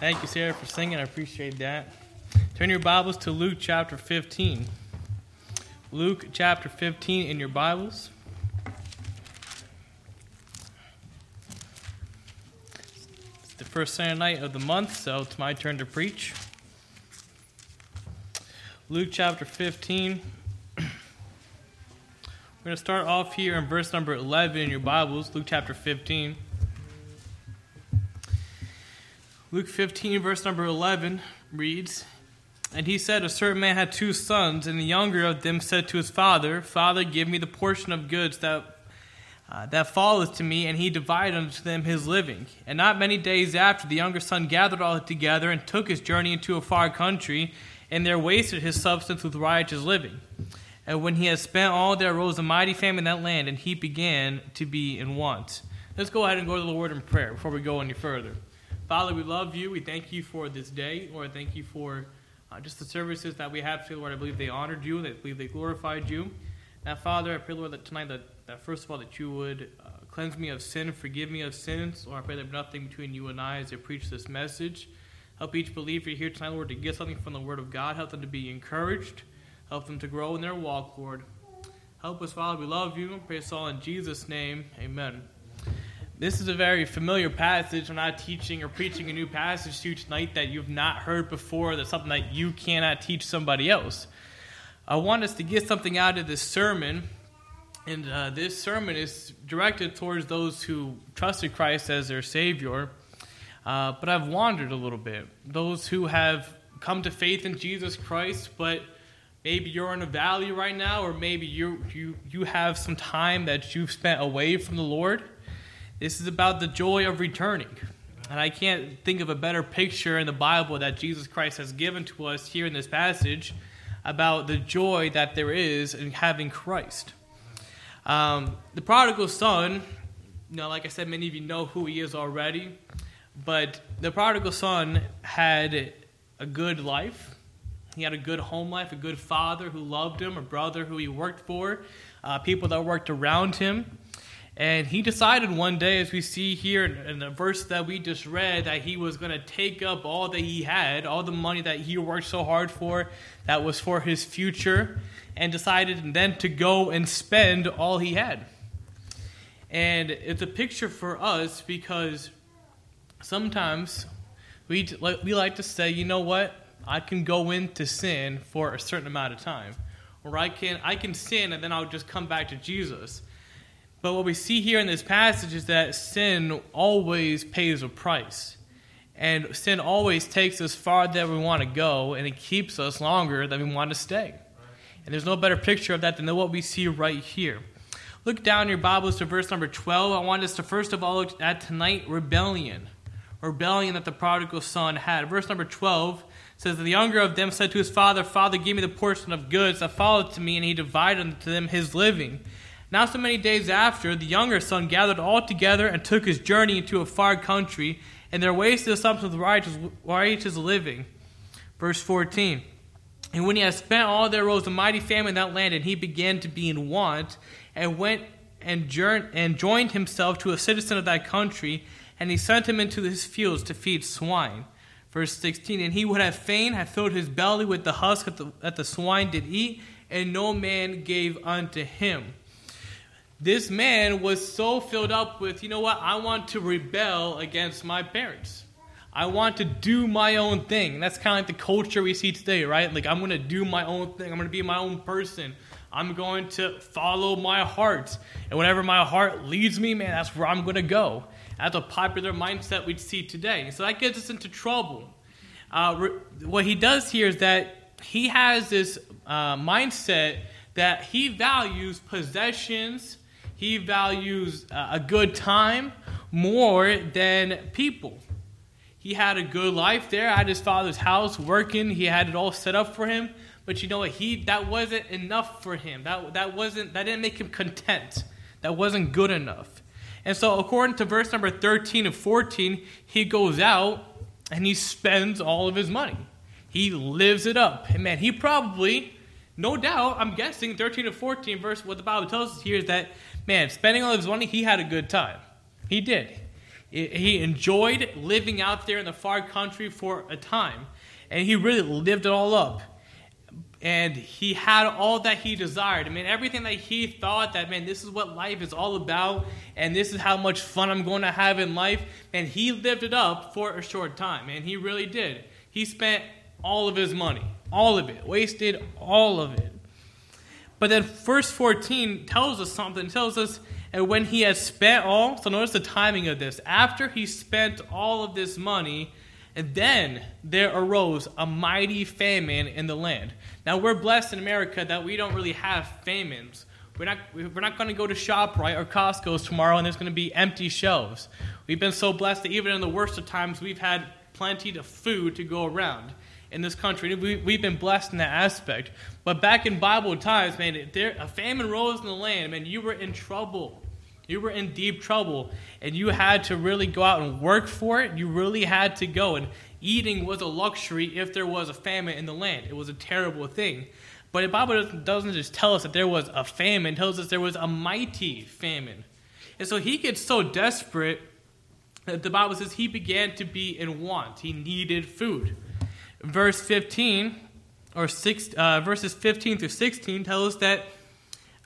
Thank you, Sarah, for singing. I appreciate that. Turn your Bibles to Luke chapter 15. Luke chapter 15 in your Bibles. It's the first Sunday night of the month, so it's my turn to preach. Luke chapter 15. We're going to start off here in verse number 11 in your Bibles, Luke chapter 15. Luke 15, verse number 11 reads And he said, A certain man had two sons, and the younger of them said to his father, Father, give me the portion of goods that. Uh, that falleth to me, and he divided unto them his living. And not many days after, the younger son gathered all together and took his journey into a far country, and there wasted his substance with riotous living. And when he had spent all, there arose a mighty famine in that land, and he began to be in want. Let's go ahead and go to the Lord in prayer before we go any further. Father, we love you. We thank you for this day. Lord, thank you for uh, just the services that we have today. Lord, I believe they honored you. I believe they glorified you. Now, Father, I pray, Lord, that tonight, that, that first of all, that you would uh, cleanse me of sin, forgive me of sins. Lord, I pray that nothing between you and I as I preach this message. Help each believer here tonight, Lord, to get something from the Word of God. Help them to be encouraged. Help them to grow in their walk, Lord. Help us, Father. We love you. Pray us all in Jesus' name. Amen. This is a very familiar passage. I'm not teaching or preaching a new passage to you tonight that you've not heard before, that's something that you cannot teach somebody else. I want us to get something out of this sermon, and uh, this sermon is directed towards those who trusted Christ as their Savior, uh, but I've wandered a little bit. Those who have come to faith in Jesus Christ, but maybe you're in a valley right now, or maybe you, you, you have some time that you've spent away from the Lord this is about the joy of returning. And I can't think of a better picture in the Bible that Jesus Christ has given to us here in this passage about the joy that there is in having Christ. Um, the prodigal son, you know, like I said, many of you know who he is already, but the prodigal son had a good life. He had a good home life, a good father who loved him, a brother who he worked for, uh, people that worked around him. And he decided one day, as we see here in the verse that we just read, that he was going to take up all that he had, all the money that he worked so hard for, that was for his future, and decided then to go and spend all he had. And it's a picture for us because sometimes we, we like to say, you know what? I can go into sin for a certain amount of time. Or I can, I can sin and then I'll just come back to Jesus. But what we see here in this passage is that sin always pays a price. And sin always takes us farther than we want to go, and it keeps us longer than we want to stay. And there's no better picture of that than what we see right here. Look down your Bibles to verse number 12. I want us to first of all look at tonight rebellion. Rebellion that the prodigal son had. Verse number 12 says, The younger of them said to his father, Father, give me the portion of goods that followed to me, and he divided unto them his living. Now, so many days after, the younger son gathered all together and took his journey into a far country, and there wasted the substance of righteous, righteous living. Verse 14. And when he had spent all, there arose a mighty famine in that land, and he began to be in want, and went and, and joined himself to a citizen of that country, and he sent him into his fields to feed swine. Verse 16. And he would have fain have filled his belly with the husk that the, that the swine did eat, and no man gave unto him this man was so filled up with, you know what, I want to rebel against my parents. I want to do my own thing. That's kind of like the culture we see today, right? Like, I'm going to do my own thing. I'm going to be my own person. I'm going to follow my heart. And whenever my heart leads me, man, that's where I'm going to go. That's a popular mindset we see today. So that gets us into trouble. Uh, re- what he does here is that he has this uh, mindset that he values possessions he values uh, a good time more than people. He had a good life there at his father's house, working. He had it all set up for him. But you know what? He that wasn't enough for him. That that wasn't that didn't make him content. That wasn't good enough. And so, according to verse number 13 and 14, he goes out and he spends all of his money. He lives it up. And man, he probably, no doubt, I'm guessing 13 and 14, verse what the Bible tells us here is that man, spending all of his money, he had a good time. He did. He enjoyed living out there in the far country for a time, and he really lived it all up. And he had all that he desired. I mean, everything that he thought that, man, this is what life is all about, and this is how much fun I'm going to have in life. And he lived it up for a short time, and he really did. He spent all of his money, all of it, wasted all of it. But then verse 14 tells us something. It tells us, and when he had spent all, so notice the timing of this. After he spent all of this money, and then there arose a mighty famine in the land. Now we're blessed in America that we don't really have famines. We're not, we're not going to go to ShopRite or Costco's tomorrow and there's going to be empty shelves. We've been so blessed that even in the worst of times, we've had plenty of food to go around in this country. We, we've been blessed in that aspect. But back in Bible times, man, there, a famine rose in the land, man, you were in trouble. You were in deep trouble, and you had to really go out and work for it. You really had to go. And eating was a luxury if there was a famine in the land. It was a terrible thing. But the Bible doesn't just tell us that there was a famine, it tells us there was a mighty famine. And so he gets so desperate that the Bible says he began to be in want. He needed food. Verse 15, or six, uh, verses 15 through 16, tell us that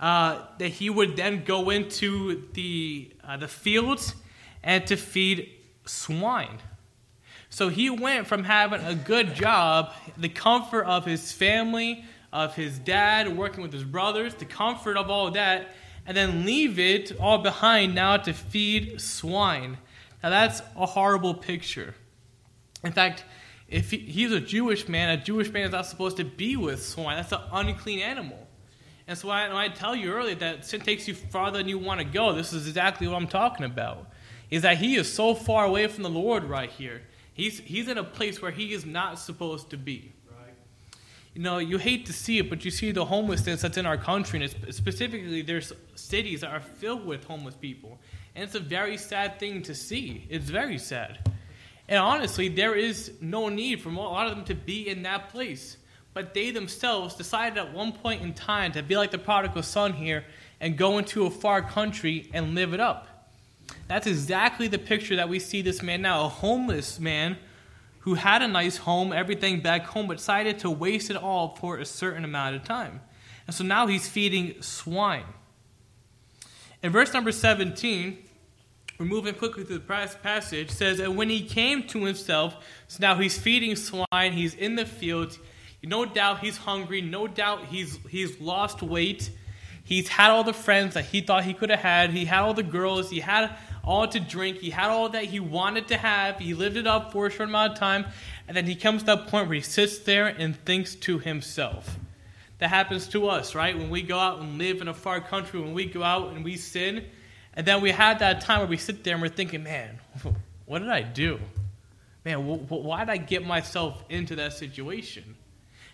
uh, that he would then go into the, uh, the fields and to feed swine. So he went from having a good job, the comfort of his family, of his dad, working with his brothers, the comfort of all that, and then leave it all behind now to feed swine. Now that's a horrible picture. In fact, if he, he's a Jewish man, a Jewish man is not supposed to be with swine. That's an unclean animal. And so I, I tell you earlier that sin takes you farther than you want to go, this is exactly what I'm talking about. Is that he is so far away from the Lord right here. He's, he's in a place where he is not supposed to be. Right. You know, you hate to see it, but you see the homelessness that's in our country, and specifically, there's cities that are filled with homeless people. And it's a very sad thing to see. It's very sad. And honestly, there is no need for a lot of them to be in that place but they themselves decided at one point in time to be like the prodigal son here and go into a far country and live it up. That's exactly the picture that we see this man now a homeless man who had a nice home, everything back home, but decided to waste it all for a certain amount of time. And so now he's feeding swine. In verse number 17, we're moving quickly through the passage, says, that when he came to himself, so now he's feeding swine, he's in the field, no doubt he's hungry. No doubt he's, he's lost weight. He's had all the friends that he thought he could have had. He had all the girls. He had all to drink. He had all that he wanted to have. He lived it up for a short amount of time. And then he comes to that point where he sits there and thinks to himself. That happens to us, right? When we go out and live in a far country, when we go out and we sin, and then we had that time where we sit there and we're thinking, man, what did I do? Man, why did I get myself into that situation?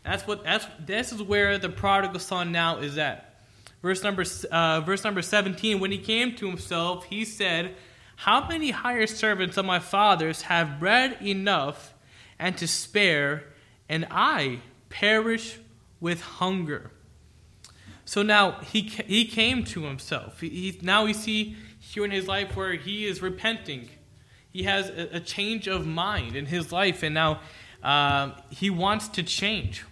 That's what that's this is where the prodigal son now is at. Verse number uh, verse number 17 when he came to himself he said, "How many hired servants of my father's have bread enough and to spare, and I perish with hunger?" So now he he came to himself. He, he now we see here in his life where he is repenting. He has a, a change of mind in his life, and now um, he wants to change.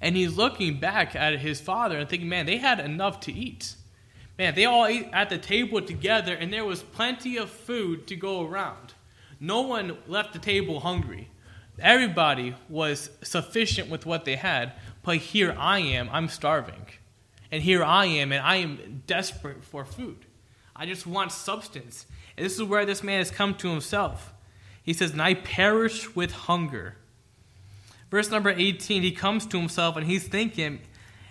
And he's looking back at his father and thinking, man, they had enough to eat. Man, they all ate at the table together, and there was plenty of food to go around. No one left the table hungry. Everybody was sufficient with what they had, but here I am, I'm starving. And here I am, and I am desperate for food. I just want substance. And this is where this man has come to himself. He says, And I perish with hunger. Verse number 18, he comes to himself and he's thinking,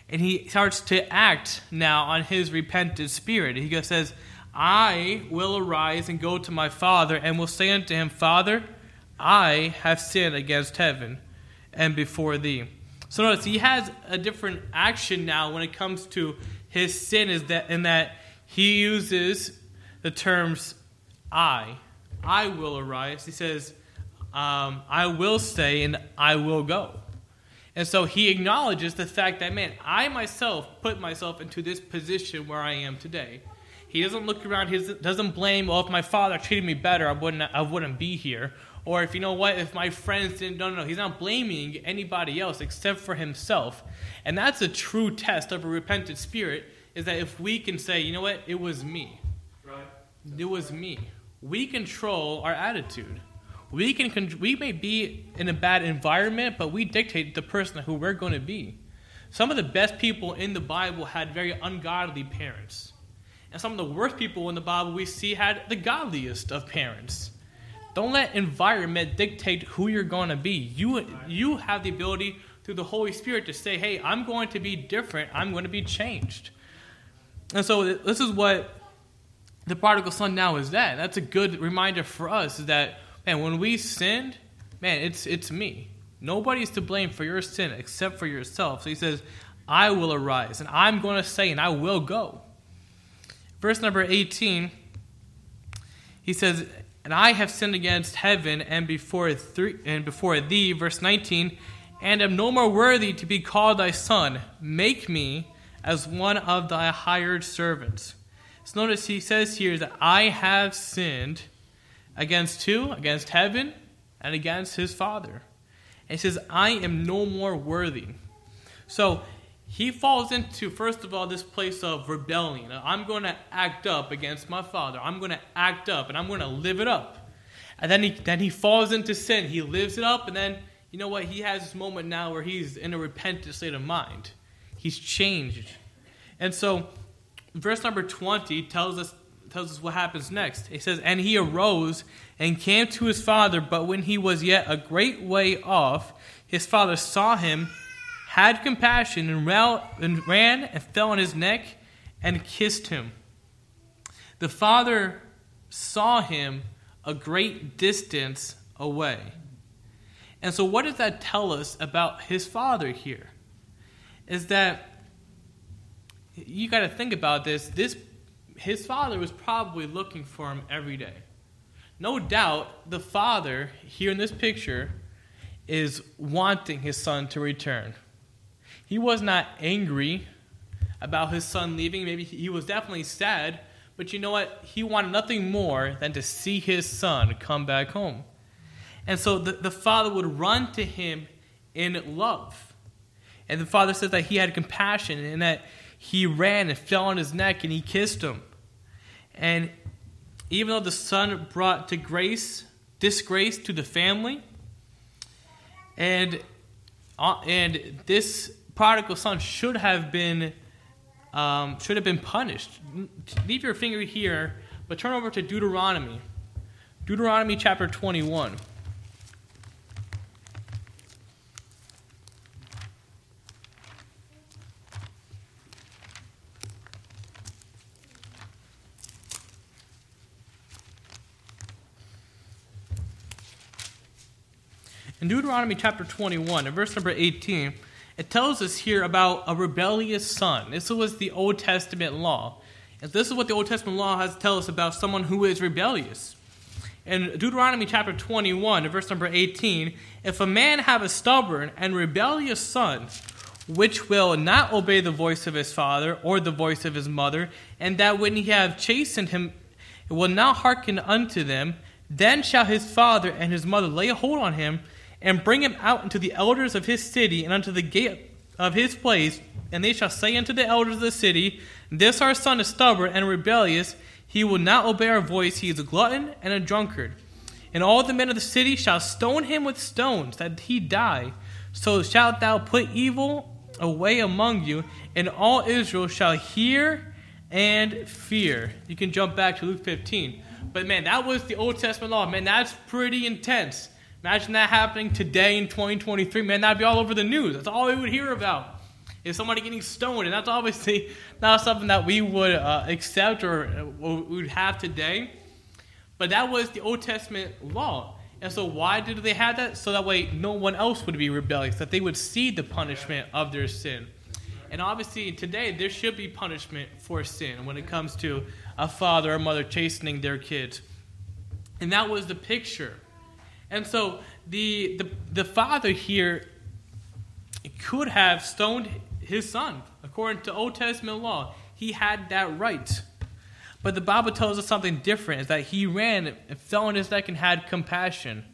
and he starts to act now on his repentant spirit. He says, I will arise and go to my father, and will say unto him, Father, I have sinned against heaven and before thee. So notice he has a different action now when it comes to his sin, is that in that he uses the terms I. I will arise. He says, um, I will stay and I will go. And so he acknowledges the fact that, man, I myself put myself into this position where I am today. He doesn't look around. He doesn't blame. Well, if my father treated me better, I wouldn't. I wouldn't be here. Or if you know what, if my friends didn't. No, no, no. He's not blaming anybody else except for himself. And that's a true test of a repentant spirit. Is that if we can say, you know what, it was me. Right. It was me. We control our attitude. We can. We may be in a bad environment, but we dictate the person who we're going to be. Some of the best people in the Bible had very ungodly parents. And some of the worst people in the Bible we see had the godliest of parents. Don't let environment dictate who you're going to be. You, you have the ability through the Holy Spirit to say, hey, I'm going to be different. I'm going to be changed. And so this is what the prodigal son now is that. That's a good reminder for us that, man, when we sinned, man, it's, it's me. Nobody's to blame for your sin except for yourself. So he says, I will arise, and I'm going to say, and I will go. Verse number 18, he says, And I have sinned against heaven and before, and before thee. Verse 19, and am no more worthy to be called thy son. Make me as one of thy hired servants. So notice he says here that I have sinned against who? Against heaven and against his father. And he says, I am no more worthy. So he falls into, first of all, this place of rebellion. I'm going to act up against my father. I'm going to act up and I'm going to live it up. And then he, then he falls into sin. He lives it up. And then, you know what? He has this moment now where he's in a repentant state of mind. He's changed. And so, verse number 20 tells us tells us what happens next. It says, And he arose and came to his father, but when he was yet a great way off, his father saw him, had compassion, and ran and fell on his neck and kissed him. The father saw him a great distance away. And so, what does that tell us about his father here? Is that you got to think about this. This his father was probably looking for him every day. No doubt the father, here in this picture, is wanting his son to return. He was not angry about his son leaving. Maybe he was definitely sad, but you know what? He wanted nothing more than to see his son come back home. And so the, the father would run to him in love. And the father says that he had compassion and that he ran and fell on his neck and he kissed him. And even though the son brought to grace disgrace to the family, and uh, and this prodigal son should have been um, should have been punished. Leave your finger here, but turn over to Deuteronomy, Deuteronomy chapter twenty one. In Deuteronomy chapter 21, in verse number 18, it tells us here about a rebellious son. This was the Old Testament law. And this is what the Old Testament law has to tell us about someone who is rebellious. In Deuteronomy chapter 21, verse number 18, if a man have a stubborn and rebellious son, which will not obey the voice of his father or the voice of his mother, and that when he have chastened him, will not hearken unto them, then shall his father and his mother lay a hold on him and bring him out unto the elders of his city and unto the gate of his place, and they shall say unto the elders of the city, This our son is stubborn and rebellious, he will not obey our voice, he is a glutton and a drunkard. And all the men of the city shall stone him with stones, that he die. So shalt thou put evil away among you, and all Israel shall hear and fear. You can jump back to Luke 15. But man, that was the Old Testament law. Man, that's pretty intense. Imagine that happening today in 2023. Man, that'd be all over the news. That's all we would hear about is somebody getting stoned. And that's obviously not something that we would uh, accept or uh, would have today. But that was the Old Testament law. And so, why did they have that? So that way no one else would be rebellious, that they would see the punishment of their sin. And obviously, today, there should be punishment for sin when it comes to a father or mother chastening their kids. And that was the picture and so the, the, the father here could have stoned his son according to Old Testament law. He had that right. But the Bible tells us something different is that he ran and fell on his neck and had compassion.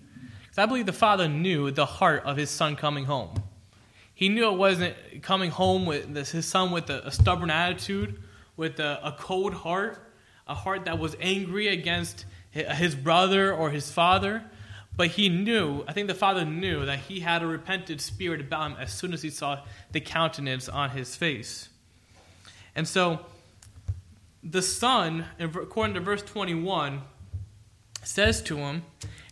Because I believe the father knew the heart of his son coming home. He knew it wasn't coming home with this, his son with a, a stubborn attitude, with a, a cold heart, a heart that was angry against his brother or his father. But he knew, I think the father knew, that he had a repentant spirit about him as soon as he saw the countenance on his face. And so, the son, according to verse 21, says to him,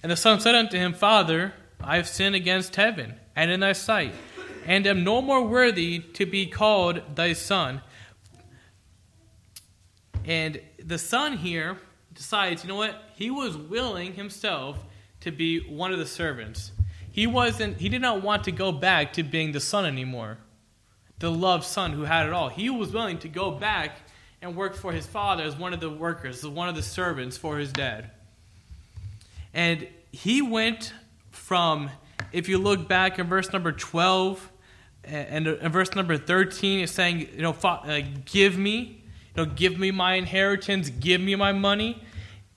And the son said unto him, Father, I have sinned against heaven and in thy sight, and am no more worthy to be called thy son. And the son here decides, you know what? He was willing himself to be one of the servants. He wasn't he did not want to go back to being the son anymore. The loved son who had it all. He was willing to go back and work for his father as one of the workers, as one of the servants for his dad. And he went from if you look back in verse number 12 and in verse number 13 it's saying, you know, uh, give me, you know, give me my inheritance, give me my money.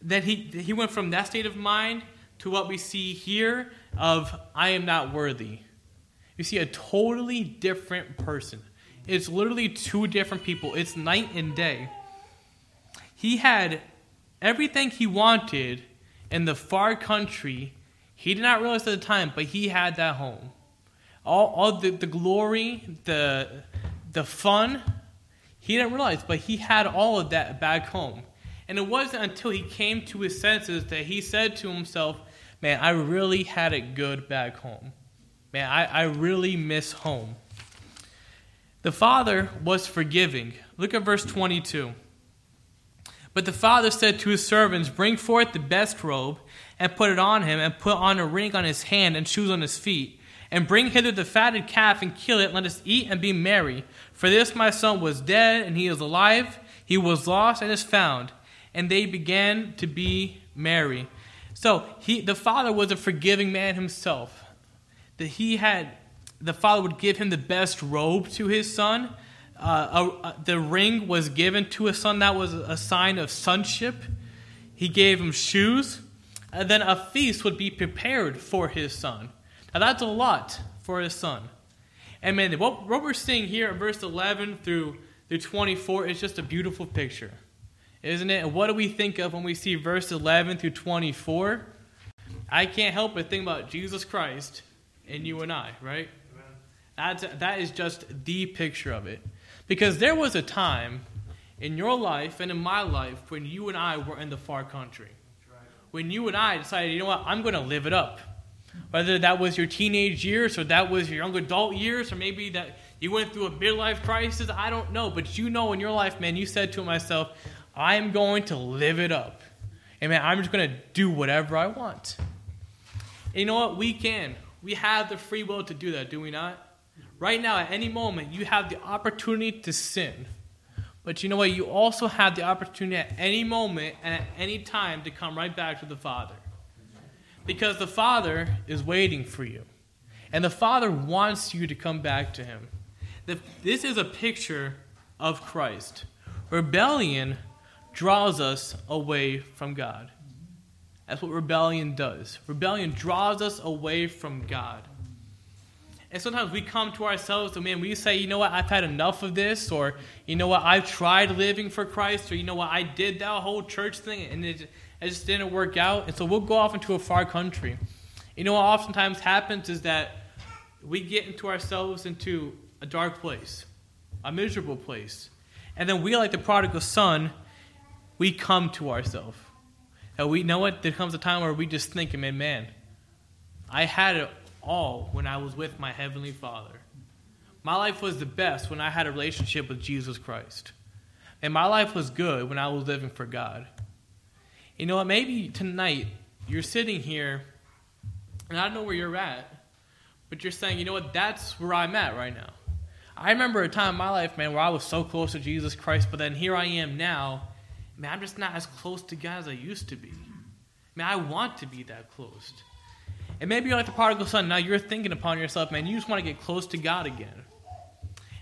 That he he went from that state of mind to what we see here of I am not worthy. You see a totally different person. It's literally two different people. It's night and day. He had everything he wanted in the far country. He did not realize at the time, but he had that home. All, all the, the glory, the, the fun, he didn't realize, but he had all of that back home. And it wasn't until he came to his senses that he said to himself, man, I really had it good back home. Man, I, I really miss home. The father was forgiving. Look at verse 22. But the father said to his servants, Bring forth the best robe, and put it on him, and put on a ring on his hand, and shoes on his feet. And bring hither the fatted calf, and kill it. Let us eat and be merry. For this my son was dead, and he is alive. He was lost, and is found. And they began to be merry. So he, the father was a forgiving man himself. That he had, the father would give him the best robe to his son. Uh, a, a, the ring was given to his son. That was a sign of sonship. He gave him shoes. And then a feast would be prepared for his son. Now that's a lot for his son. And man, what, what we're seeing here in verse 11 through, through 24 is just a beautiful picture isn't it? And what do we think of when we see verse 11 through 24? I can't help but think about Jesus Christ and you and I, right? That's, that is just the picture of it. Because there was a time in your life and in my life when you and I were in the far country. When you and I decided, you know what, I'm going to live it up. Whether that was your teenage years or that was your young adult years or maybe that you went through a midlife crisis, I don't know. But you know in your life, man, you said to myself, I'm going to live it up. Amen. I'm just going to do whatever I want. And you know what? We can. We have the free will to do that, do we not? Right now, at any moment, you have the opportunity to sin. But you know what? You also have the opportunity at any moment and at any time to come right back to the Father. Because the Father is waiting for you. And the Father wants you to come back to Him. This is a picture of Christ. Rebellion draws us away from God. That's what rebellion does. Rebellion draws us away from God. And sometimes we come to ourselves and man, we say, you know what, I've had enough of this, or you know what, I've tried living for Christ, or you know what, I did that whole church thing and it, it just didn't work out. And so we'll go off into a far country. You know what oftentimes happens is that we get into ourselves into a dark place, a miserable place. And then we, like the prodigal son, we come to ourselves. And we know what? There comes a time where we just think, man, man, I had it all when I was with my Heavenly Father. My life was the best when I had a relationship with Jesus Christ. And my life was good when I was living for God. You know what? Maybe tonight you're sitting here, and I don't know where you're at, but you're saying, you know what? That's where I'm at right now. I remember a time in my life, man, where I was so close to Jesus Christ, but then here I am now, man, I'm just not as close to God as I used to be. Man, I want to be that close. And maybe you're like the prodigal son. Now you're thinking upon yourself, man, you just want to get close to God again.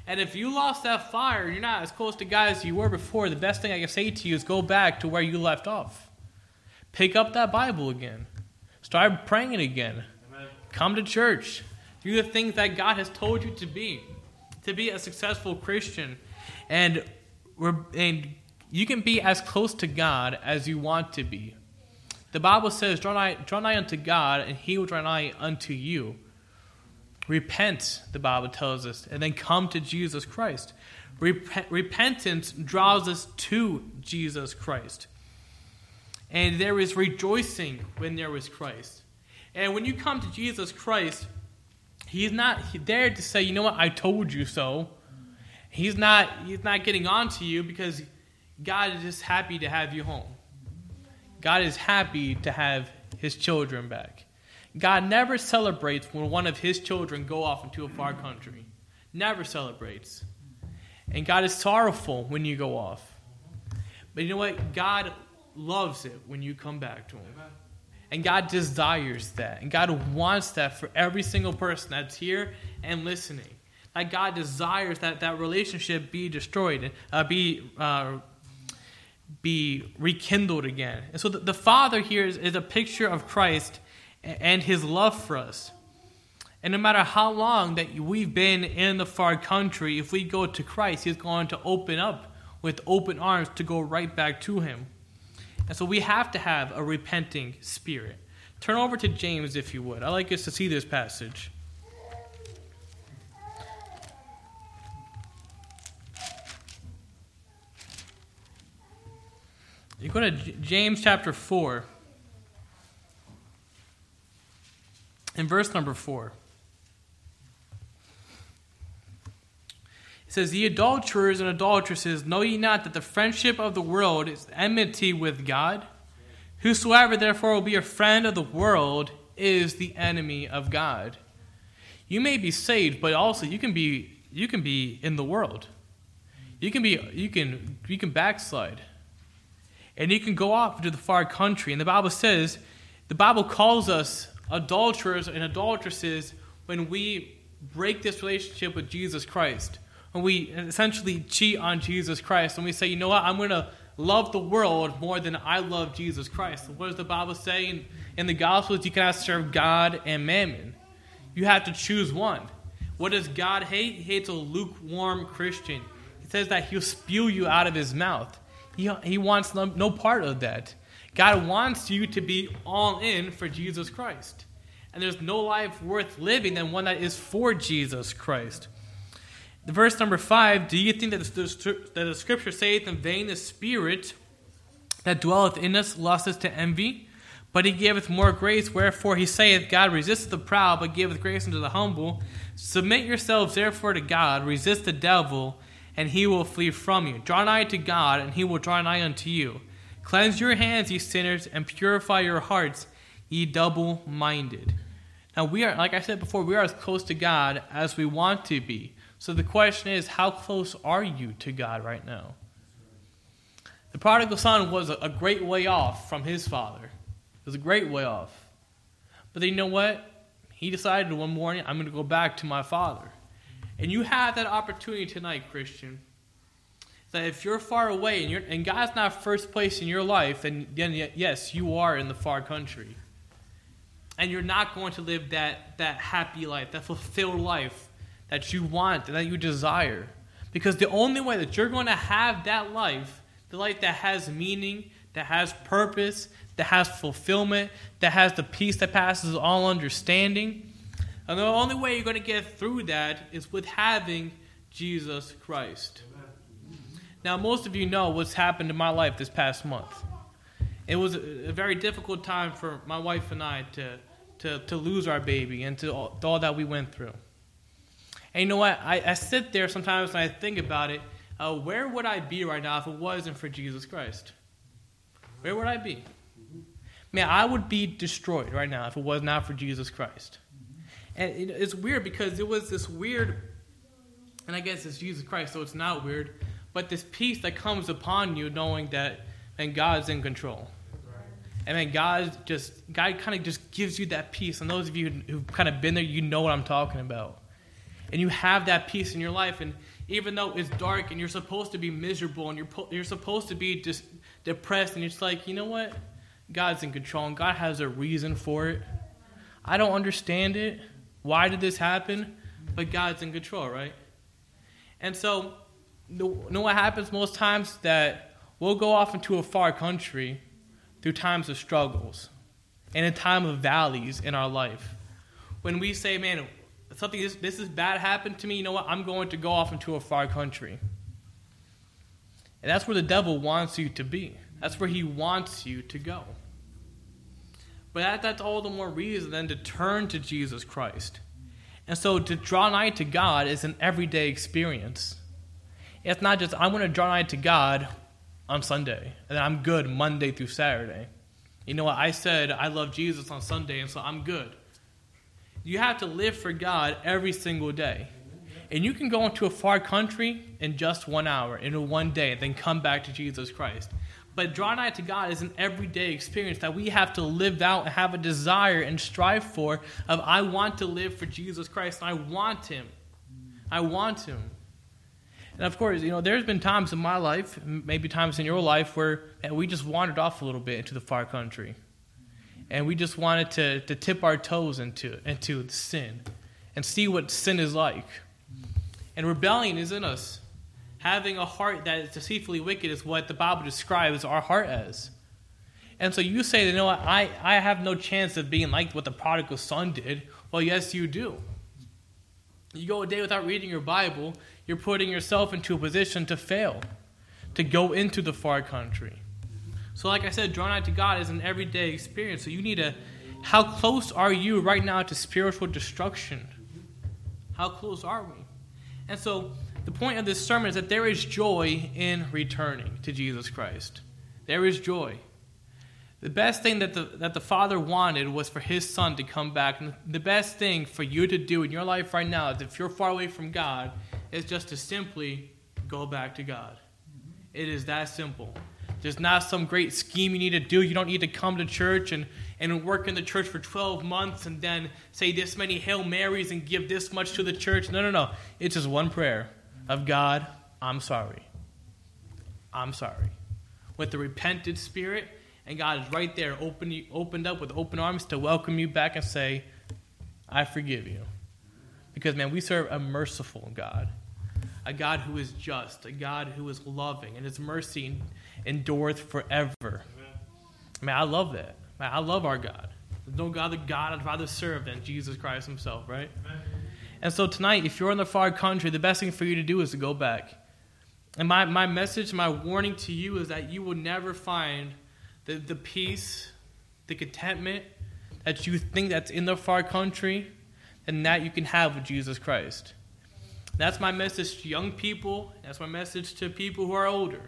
And if you lost that fire, you're not as close to God as you were before, the best thing I can say to you is go back to where you left off. Pick up that Bible again. Start praying again. Amen. Come to church. Do the things that God has told you to be, to be a successful Christian. And, and you can be as close to God as you want to be. The Bible says, draw nigh, draw nigh unto God, and he will draw nigh unto you. Repent, the Bible tells us, and then come to Jesus Christ. Rep- repentance draws us to Jesus Christ. And there is rejoicing when there is Christ. And when you come to Jesus Christ, He's not there to say, you know what, I told you so. He's not, he's not getting on to you because God is just happy to have you home. God is happy to have his children back. God never celebrates when one of his children go off into a far country. Never celebrates. And God is sorrowful when you go off. But you know what? God loves it when you come back to him. And God desires that. And God wants that for every single person that's here and listening. That God desires that that relationship be destroyed, uh, be uh, be rekindled again. And so the, the Father here is, is a picture of Christ and his love for us. And no matter how long that we've been in the far country, if we go to Christ, he's going to open up with open arms to go right back to him. And so we have to have a repenting spirit. Turn over to James, if you would. i like us to see this passage. You go to James chapter 4, in verse number 4. It says, Ye adulterers and adulteresses, know ye not that the friendship of the world is enmity with God? Whosoever therefore will be a friend of the world is the enemy of God. You may be saved, but also you can be you can be in the world. You can be you can you can backslide and you can go off into the far country. And the Bible says, the Bible calls us adulterers and adulteresses when we break this relationship with Jesus Christ. When we essentially cheat on Jesus Christ and we say, you know what, I'm going to love the world more than I love Jesus Christ. What does the Bible say in, in the Gospels? You cannot serve God and mammon. You have to choose one. What does God hate? He hates a lukewarm Christian. He says that he'll spew you out of his mouth. He, he wants no, no part of that. God wants you to be all in for Jesus Christ. And there's no life worth living than one that is for Jesus Christ. The verse number five Do you think that the, that the scripture saith in vain the Spirit that dwelleth in us lusteth to envy? But he giveth more grace, wherefore he saith, God resisteth the proud, but giveth grace unto the humble. Submit yourselves therefore to God, resist the devil, and he will flee from you. Draw nigh to God, and he will draw nigh unto you. Cleanse your hands, ye sinners, and purify your hearts, ye double minded. Now, we are, like I said before, we are as close to God as we want to be. So the question is, how close are you to God right now? The prodigal son was a great way off from his father. It was a great way off. But you know what? He decided one morning, I'm going to go back to my father. And you have that opportunity tonight, Christian. That if you're far away and, and God's not first place in your life, then, then yes, you are in the far country. And you're not going to live that, that happy life, that fulfilled life that you want and that you desire. Because the only way that you're going to have that life, the life that has meaning, that has purpose, that has fulfillment, that has the peace that passes all understanding, and the only way you're going to get through that is with having Jesus Christ. Now, most of you know what's happened in my life this past month. It was a very difficult time for my wife and I to, to, to lose our baby and to all, to all that we went through. And you know what? I, I sit there sometimes and I think about it. Uh, where would I be right now if it wasn't for Jesus Christ? Where would I be? Man, I would be destroyed right now if it was not for Jesus Christ. And it's weird because it was this weird, and I guess it's Jesus Christ, so it's not weird, but this peace that comes upon you knowing that and God's in control. And then God just God kind of just gives you that peace. And those of you who've kind of been there, you know what I'm talking about. And you have that peace in your life. And even though it's dark and you're supposed to be miserable and you're, po- you're supposed to be just depressed, and it's like, you know what? God's in control and God has a reason for it. I don't understand it. Why did this happen? But God's in control, right? And so, you know what happens most times? That we'll go off into a far country through times of struggles and in time of valleys in our life. When we say, man, something this is bad happened to me, you know what? I'm going to go off into a far country. And that's where the devil wants you to be. That's where he wants you to go. But that, that's all the more reason then to turn to Jesus Christ. And so to draw nigh to God is an everyday experience. It's not just, I'm going to draw nigh to God on Sunday, and then I'm good Monday through Saturday. You know what? I said I love Jesus on Sunday, and so I'm good. You have to live for God every single day. And you can go into a far country in just one hour, in one day, and then come back to Jesus Christ. But draw nigh to God is an everyday experience that we have to live out and have a desire and strive for of I want to live for Jesus Christ and I want him. I want him. And of course, you know, there's been times in my life, maybe times in your life, where eh, we just wandered off a little bit into the far country. And we just wanted to, to tip our toes into, into sin and see what sin is like. And rebellion is in us. Having a heart that is deceitfully wicked is what the Bible describes our heart as. And so you say, you know what, I, I have no chance of being like what the prodigal son did. Well, yes, you do. You go a day without reading your Bible, you're putting yourself into a position to fail, to go into the far country. So, like I said, drawn out to God is an everyday experience. So, you need to, how close are you right now to spiritual destruction? How close are we? And so, the point of this sermon is that there is joy in returning to Jesus Christ. There is joy. The best thing that the, that the Father wanted was for His Son to come back. And the best thing for you to do in your life right now, if you're far away from God, is just to simply go back to God. It is that simple. There's not some great scheme you need to do. You don't need to come to church and, and work in the church for 12 months and then say this many Hail Marys and give this much to the church. No, no, no. It's just one prayer of God, I'm sorry. I'm sorry. With the repentant spirit, and God is right there, open, opened up with open arms to welcome you back and say, I forgive you. Because, man, we serve a merciful God, a God who is just, a God who is loving, and his mercy endureth forever. Amen. Man, I love that. Man, I love our God. There's no God that God I'd rather serve than Jesus Christ himself, right? Amen. And so tonight, if you're in the far country, the best thing for you to do is to go back. And my, my message, my warning to you is that you will never find the, the peace, the contentment that you think that's in the far country, and that you can have with Jesus Christ. That's my message to young people. That's my message to people who are older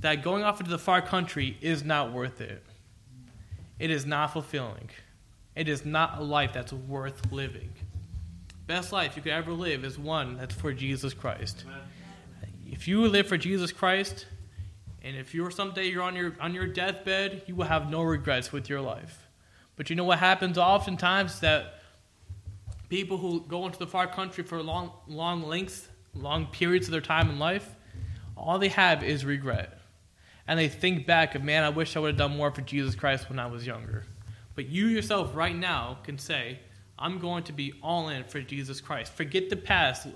that going off into the far country is not worth it. It is not fulfilling. It is not a life that's worth living. Best life you could ever live is one that's for Jesus Christ. Amen. If you live for Jesus Christ, and if you're someday you're on your on your deathbed, you will have no regrets with your life. But you know what happens oftentimes that people who go into the far country for long long lengths, long periods of their time in life, all they have is regret and they think back of, man, I wish I would have done more for Jesus Christ when I was younger. But you yourself, right now, can say, I'm going to be all in for Jesus Christ. Forget the past.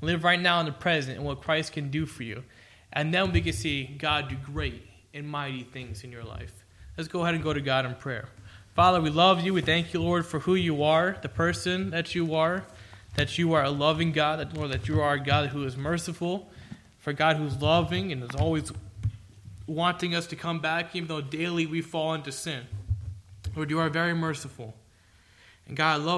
Live right now in the present and what Christ can do for you. And then we can see God do great and mighty things in your life. Let's go ahead and go to God in prayer. Father, we love you. We thank you, Lord, for who you are, the person that you are, that you are a loving God, that, Lord, that you are a God who is merciful, for God who's loving and is always wanting us to come back, even though daily we fall into sin. Lord, you are very merciful. And God, I love